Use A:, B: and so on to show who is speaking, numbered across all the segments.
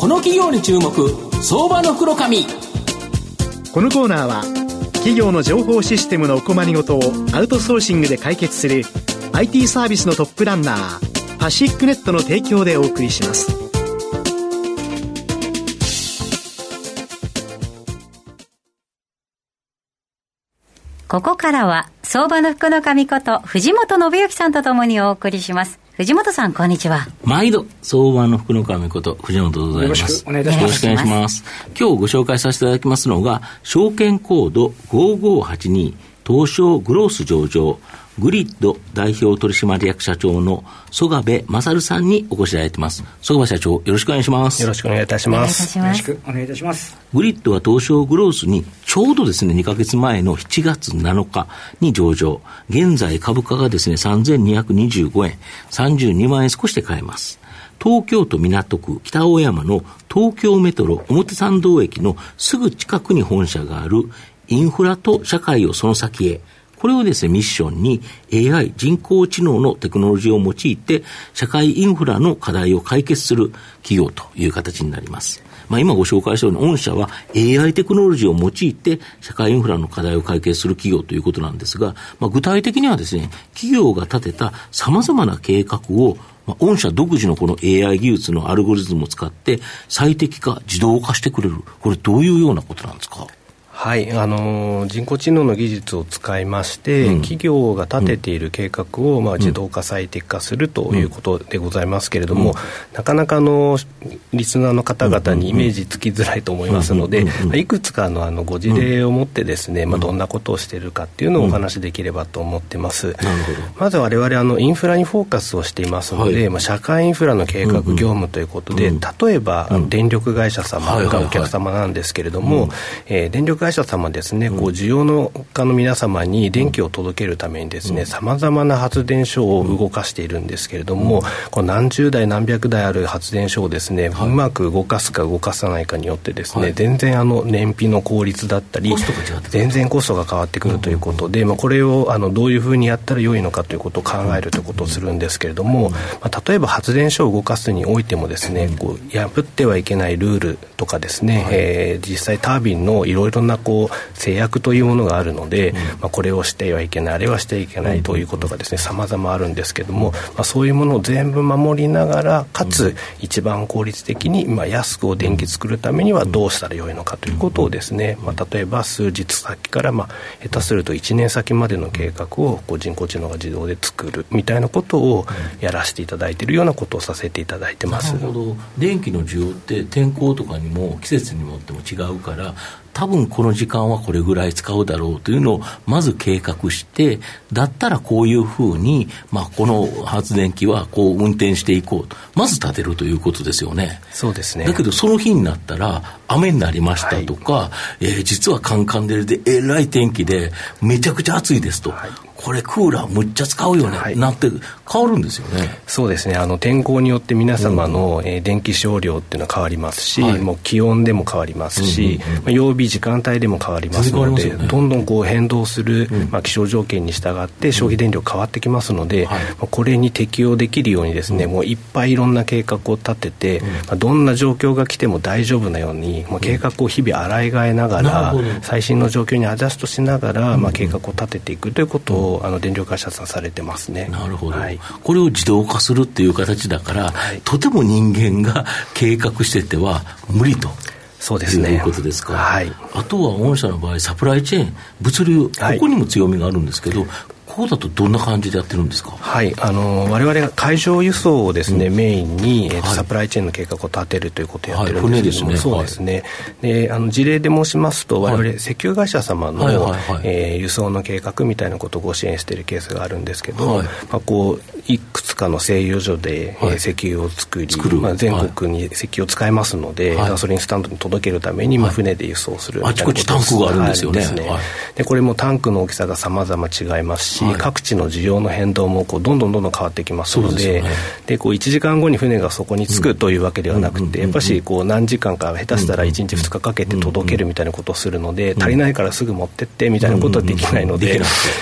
A: この企業に注目相場の袋紙
B: このコーナーは企業の情報システムのお困りごとをアウトソーシングで解決する IT サービスのトップランナーパシックネットの提供でお送りします。
C: ここからは相場の福の神こと藤本信之さんとともにお送りします藤本さん、こんにちは。
D: 毎度、相場の福の神こと、藤本でございます。よろしくお願いいたします。よろしくお願いします。今日ご紹介させていただきますのが、証券コード5582、東証グロース上場、グリッド代表取締役社長の曽我部勝さんにお越しいただいています。曽我部社長、よろしくお願いします。
E: よろしくお願いいたします。
F: よろしくお願いいたします。
D: グリッドは東証グロースにちょうどですね、2ヶ月前の7月7日に上場。現在株価がですね、3225円、32万円少しで買えます。東京都港区北青山の東京メトロ表参道駅のすぐ近くに本社があるインフラと社会をその先へこれをですね、ミッションに AI、人工知能のテクノロジーを用いて、社会インフラの課題を解決する企業という形になります。まあ、今ご紹介したように、御社は AI テクノロジーを用いて、社会インフラの課題を解決する企業ということなんですが、まあ、具体的にはですね、企業が立てた様々な計画をまあ、御社独自のこの AI 技術のアルゴリズムを使って最適化、自動化してくれる。これどういうようなことなんですか？
E: はい、あの人工知能の技術を使いまして、うん、企業が立てている計画を、まあ、自動化、最適化するということでございますけれども、うん、なかなかのリスナーの方々にイメージつきづらいと思いますので、まあ、いくつかのあのご事例を持ってですね、まあ、どんなことをしているかっていうのをお話しできればと思ってます。まず我々あのインフラにフォーカスをしていますので、はい、まあ、社会インフラの計画業務ということで、例えば、電力会社様がお客様なんですけれども、えー、電力会会社様ですね、こう需要の家の皆様に電気を届けるためにですね、さまざまな発電所を動かしているんですけれども、こう何十台何百台ある発電所をですね、うまく動かすか動かさないかによってですね、全然あの燃費の効率だったり、全然コストが変わってくるということで、まあ、これをあのどういうふうにやったら良いのかということを考えるということをするんですけれども、まあ、例えば発電所を動かすにおいてもですね、こう破ってはいけないルールとかですね、はい、えー、実際タービンのいろいろなこう制約というものがあるので、うん、まあ、これをしてはいけないあれはしてはいけないということがですね様々あるんですけども、まあ、そういうものを全部守りながらかつ一番効率的に、まあ、安くお電気作るためにはどうしたらよいのかということをですね、まあ、例えば数日先から、まあ、下手すると1年先までの計画をこう人工知能が自動で作るみたいなことをやらせていただいているようなことをさせていただいてます。
D: なるほど。電気の需要って天候とかにも季節にもっても違うから多分この時間はこれぐらい使うだろうというのをまず計画して、だったらこういうふうに、まあ、この発電機はこう運転していこうと、まず立てるということですよね。
E: そうですね。
D: だけどその日になったら、雨になりましたとか、はい、えー、実はカンカン照でえらい天気で、めちゃくちゃ暑いですと。はいこれクーラーむっちゃ使うよね、はい、なって変わるんですよね。
E: そうですね。あの天候によって皆様の、うん、えー、電気使用量っていうのは変わりますし、はい、もう気温でも変わりますし、まあ、曜日時間帯でも変わりますので、ね、どんどんこう変動する、うん、まあ、気象条件に従って消費電力変わってきますので、うん。はい、まあ、これに適応できるようにですね、もういっぱいいろんな計画を立てて、まあ、どんな状況が来ても大丈夫なように、まあ、計画を日々洗い替えながら、最新の状況にアジャストしながら、まあ、計画を立てていくということを、あの電力会社さされてますね。
D: なるほど、はい、これを自動化するっていう形だから、はい、とても人間が計画してては無理と。
E: そうですね。
D: いうことですか。はい。あとは御社の場合、サプライチェーン、物流、ここにも強みがあるんですけど、こうだとどんな感じでやってるんですか？
E: はい。あの我々が海上輸送をですね、うん、メインに、えー、サプライチェーンの計画を立てるということをやってるんですけども、はい、そうですね、であの事例で申しますと我々、石油会社様の、はいえー、輸送の計画みたいなことをご支援しているケースがあるんですけど、はい、まあ、こういくつかの製油所で、はい、えー、石油を作りまあ、全国に石油を使いますので、ガソリンスタンドに届けるために、まあ、船で輸送する。
D: あちこちタンクがあるんですよね。
E: でこれもタンクの大きさがさまざま違いますし、各地の需要の変動もこうどんどんどんどん変わってきますのでで、ね、こう1時間後に船がそこに着くというわけではなくて、やっぱしこう何時間か下手したら1日2日かけて届けるみたいなことをするので、足りないからすぐ持ってってみたいなことはできないので、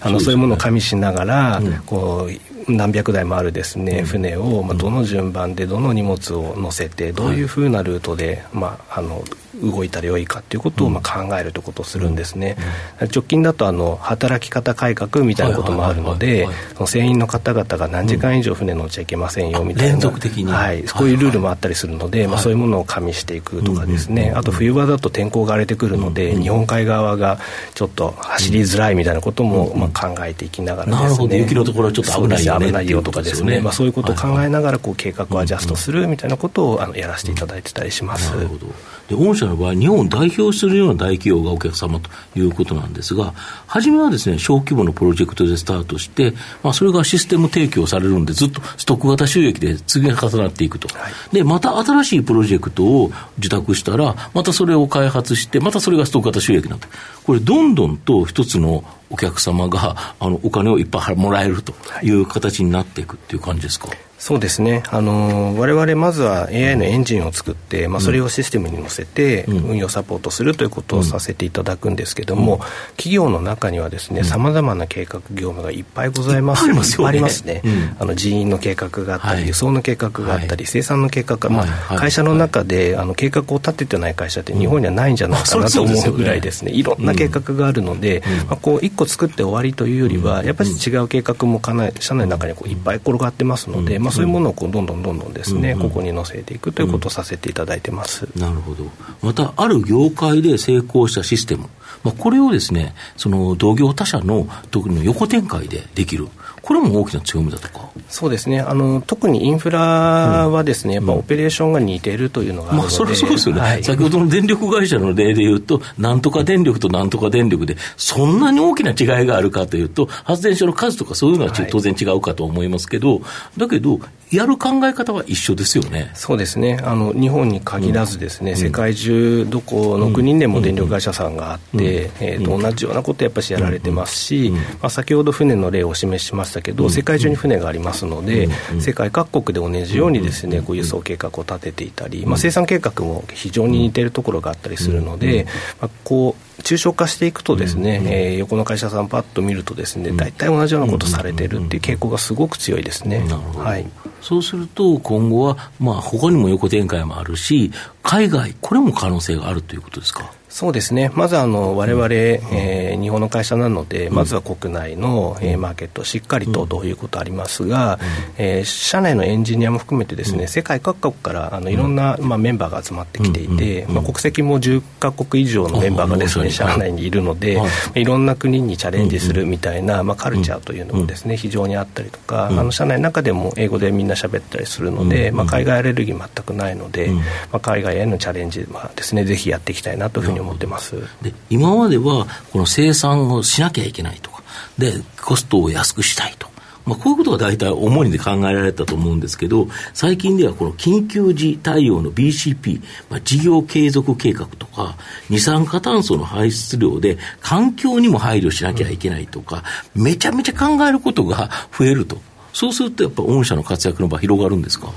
E: あのそういうものを加味しながら、こう何百台もあるですね、船を、まあ、どの順番でどの荷物を乗せてどういうふうなルートで、まあ、あの動いたらよいかということをまあ考えるということをするんですね、直近だとあの働き方改革みたいなこともあるので船員の方々が何時間以上船乗っちゃいけませんよみたいな、連
D: 続的に、
E: はい、こういうルールもあったりするので、まあ、そういうものを加味していくとかですね、あと冬場だと天候が荒れてくるので、日本海側がちょっと走りづらいみたいなこともまあ考えていきながらですね、
D: 雪のところはちょっと危ないよね
E: 危ないよとかですね、まあ、そういうことを考えながらこう計画をアジャストするみたいなことをあのやらせていただいてたりします。なるほど。
D: で御社の場合、日本を代表するような大企業がお客様ということなんですが、初めはですね、小規模のプロジェクトでスタートして、まあ、それがシステム提供されるんで、ずっとストック型収益で次が重なっていくと、はい、で、また新しいプロジェクトを受託したら、またそれを開発して、またそれがストック型収益になるこれ、どんどんと一つのお客様があのお金をいっぱいもらえるとい。う形になっていくっていう感じですか？はい
E: そうですね、あの我々まずは AI のエンジンを作って、まあ、それをシステムに載せて運用サポートするということをさせていただくんですけども、うん、企業の中にはですねさまざまな計画業務がいっぱいございます、
D: いっぱいあります
E: ね、あの人員の計画があったり、輸送の計画があったり、生産の計画が、まあ会社の中であの計画を立ててない会社って日本にはないんじゃないかなと思うぐらいですね、いろんな計画があるので、まあ、こう1個作って終わりというよりは、やっぱり違う計画もかな社内の中にこういっぱい転がってますので、まあ、そういうものをこうどんどんどんどんですね、ここに載せていくということをさせていただいてます、
D: なるほど。またある業界で成功したシステム。まあ、これをですね、その同業他社の特に横展開でできる。これも大きな強みだとか？
E: そうですね。あの特にインフラはですね、うん、やっぱオペレーションが似ているというのがまあ、
D: それはそうですよね、はい、先ほどの電力会社の例でいうとなんとか電力となんとか電力でそんなに大きな違いがあるかというと発電所の数とかそういうのは当然違うかと思いますけど、はい、だけどやる考え方は一緒ですよね。
E: そうですね。あの日本に限らずですね、うん、世界中どこの国でも電力会社さんがあって、うん、えー、と同じようなことやっぱしやられてますし、まあ、先ほど船の例をお示ししましたけど、世界中に船がありますので、世界各国で同じようにですねこう輸送計画を立てていたり、まあ、生産計画も非常に似ているところがあったりするので、まあ、こう抽象化していくとですね、うん、えー、横の会社さんパッと見るとですね、大体同じようなことされてるっていう傾向がすごく強いですね。はい、
D: そうすると今後はまあ他にも横展開もあるし海外これも可能性があるということですか？
E: そうですね、まずあの我々、えー、日本の会社なので、まずは国内の、えー、マーケットをしっかりとということありますが、えー、社内のエンジニアも含めてですね、世界各国からあのいろんな、まあ、メンバーが集まってきていて、まあ、国籍も10か国以上のメンバーがですね、社内にいるので、い。ろんな国にチャレンジするみたいな、まあ、カルチャーというのもですね、非常にあったりとか、あの社内の中でも英語でみんな喋ったりするので、まあ、海外アレルギー全くないので、まあ、海外へのチャレンジはですね、ぜひやっていきたいなというふうに思ってます。
D: で今まではこの生産をしなきゃいけないとかでコストを安くしたいと。まあ、こういうことが大体主にで考えられたと思うんですけど、最近ではこの緊急時対応の BCP、まあ、事業継続計画とか、二酸化炭素の排出量で環境にも配慮しなきゃいけないとか、めちゃめちゃ考えることが増えると。そうするとやっぱ御社の活躍の場広がるんですか？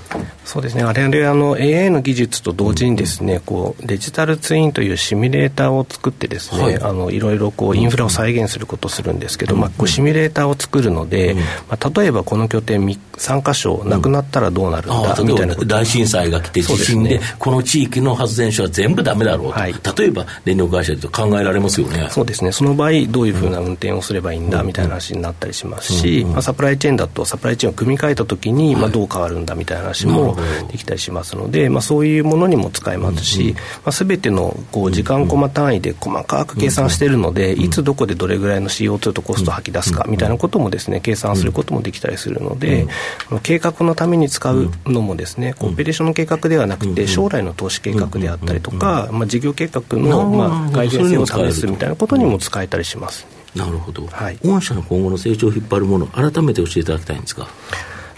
E: そうですね、あれあの AI の技術と同時にですね、こうデジタルツインというシミュレーターを作ってですね、はい、あのいろいろこうインフラを再現することをするんですけど、うん、まあ、こうシミュレーターを作るので、うん、まあ、例えばこの拠点3箇所なくなったらどうなるんだ、うん、みたいな
D: 大震災が来て地震で、ね、この地域の発電所は全部ダメだろうと、はい、例えば電力会社でと考えられますよね。
E: そうですね。その場合どういうふうな運転をすればいいんだみたいな話になったりしますし、まあ、サプライチェーンだとサプライチェーンを組み替えたときに、まあ、どう変わるんだみたいな話もできたりしますので、まあ、そういうものにも使えますし、まあ、全てのこう時間コマ単位で細かく計算しているので、いつどこでどれぐらいの CO2 とコストを吐き出すかみたいなこともですね計算することもできたりするので、計画のために使うのもですねオペレーションの計画ではなくて将来の投資計画であったりとか、まあ、事業計画のまあ改善性を試すみたいなことにも使えたりします。
D: なるほど、はい、御社の今後の成長を引っ張るもの改めて教えていただきたいんですか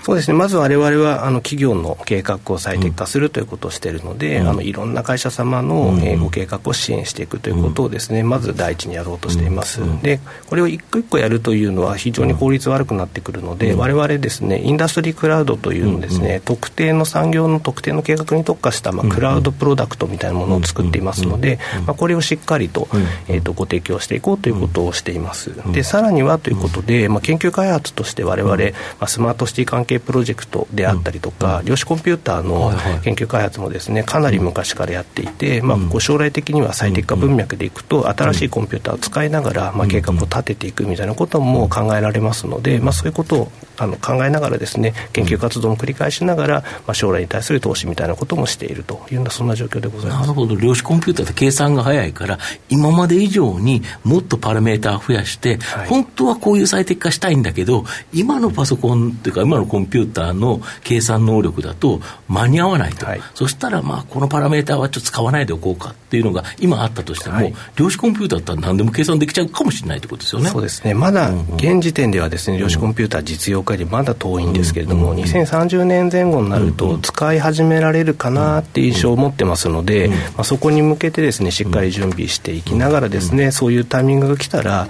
E: そうですね。まず我々はあの企業の計画を最適化するということをしているので、うん、あのいろんな会社様の、うん、えー、ご計画を支援していくということをですね、まず第一にやろうとしています、でこれを一個一個やるというのは非常に効率悪くなってくるので、我々ですねインダストリークラウドというのですね、特定の産業の特定の計画に特化した、まあ、クラウドプロダクトみたいなものを作っていますので、まあ、これをしっかりと,、えーと、ご提供していこうということをしています。でさらにはということで、まあ、研究開発として我々、まあ、スマートシティ関係プロジェクトであったりとか、量子コンピューターの研究開発もですねかなり昔からやっていて、まあ、将来的には最適化文脈でいくと新しいコンピューターを使いながら、まあ、計画を立てていくみたいなことも考えられますので、まあ、そういうことをあの考えながらですね研究活動も繰り返しながら、まあ、将来に対する投資みたいなこともしているというようなそんな状況でございます。
D: なるほど。量子コンピューターって計算が早いから今まで以上にもっとパラメーター増やして、はい、本当はこういう最適化したいんだけど今のパソコンっていうか今のコンピューターの計算能力だと間に合わないと、はい、そしたらまあこのパラメーターはちょっと使わないでおこうかっていうのが今あったとしても、はい、量子コンピューターだったら何でも計算できちゃうかもしれないってことですよね。
E: そうですね。まだ現時点ではですね、量子コンピューター実用化よりまだ遠いんですけれども、うん、2030年前後になると使い始められるかなっていう印象を持ってますので、まあ、そこに向けてですねしっかり準備していきながらですね、そういうタイミングが来たら、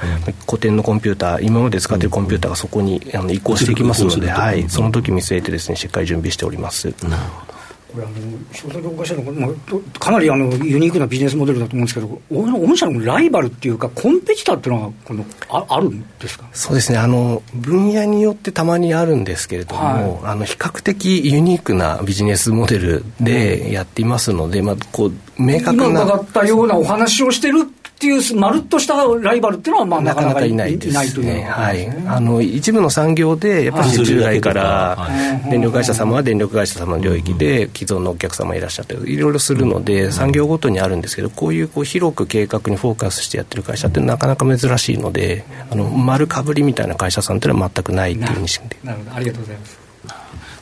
E: 古典のコンピューター今まで使っているコンピューターがそこにあの移行していきますので、はい、その時見据えてですねしっかり準備しております。
D: なるほど
F: これあの商社業界社の、まあ、かなりあのユニークなビジネスモデルだと思うんですけど御社のライバルっていうかコンペティターっていうのはこのああるんですか？
E: そうですね。あの分野によってたまにあるんですけれども、はい、あの比較的ユニークなビジネスモデルでやっていますので、まあ、こう明確な
F: 今伺ったようなお話をしてるっていう、まるっとしたライバルっていうのは、まあ、なかなかいないですね。
E: はい。あの、一部の産業で、やっぱり従来から、電力会社様は電力会社様の領域で、既存のお客様いらっしゃって、いろいろするので、産業ごとにあるんですけど、こういうこう広く計画にフォーカスしてやってる会社ってなかなか珍しいので、あの、丸かぶりみたいな会社さんっていうのは全くないっていう認識で。
F: なるほど。ありがとうございます。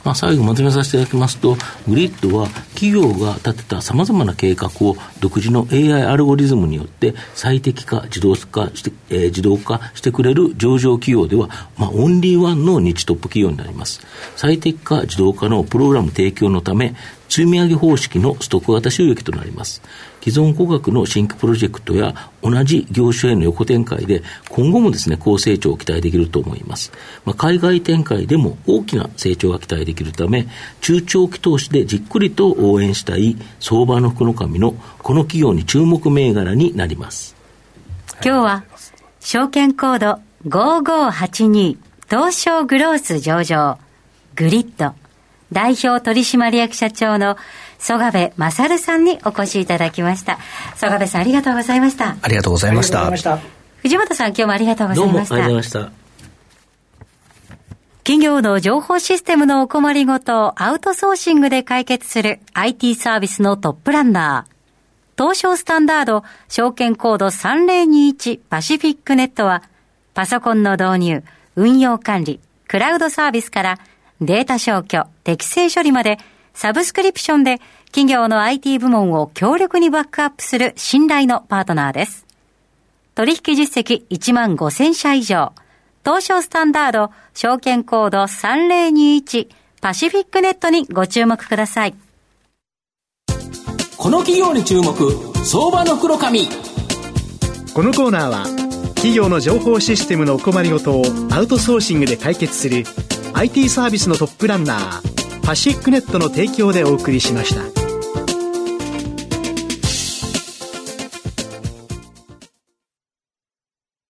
D: まあ、最後まとめさせていただきますと、グリッドは企業が立てた様々な計画を独自の AI アルゴリズムによって最適化、自動化して、えー、自動化してくれる上場企業では、まあ、オンリーワンの日トップ企業になります。最適化、自動化のプログラム提供のため、積み上げ方式のストック型収益となります。既存工学の新規プロジェクトや同じ業種への横展開で、今後もですね、高成長を期待できると思います。まあ、海外展開でも大きな成長が期待できるため、中長期投資でじっくりと応援したい相場の福の神のこの企業に注目銘柄になります。
C: 今日は、証券コード5582東証グロース上場グリッド代表取締役社長の曽我部勝さんにお越しいただきました。曽我部さんありがとうございました。
E: ありがとうございました。
C: 藤本さん今日もありがとうございました。
D: どうもありがとうございました。
C: 企業の情報システムのお困りごとをアウトソーシングで解決する IT サービスのトップランナー。東証スタンダード証券コード3021パシフィックネットはパソコンの導入、運用管理、クラウドサービスからデータ消去、適正処理まで、サブスクリプションで企業の IT 部門を強力にバックアップする信頼のパートナーです。取引実績1万5000社以上。東証スタンダード、証券コード3021パシフィックネットにご注目ください。
A: この企業に注目、相場の黒髪。
B: このコーナーは、企業の情報システムのお困りごとをアウトソーシングで解決する IT サービスのトップランナーパシックネットの提供でお送りしました。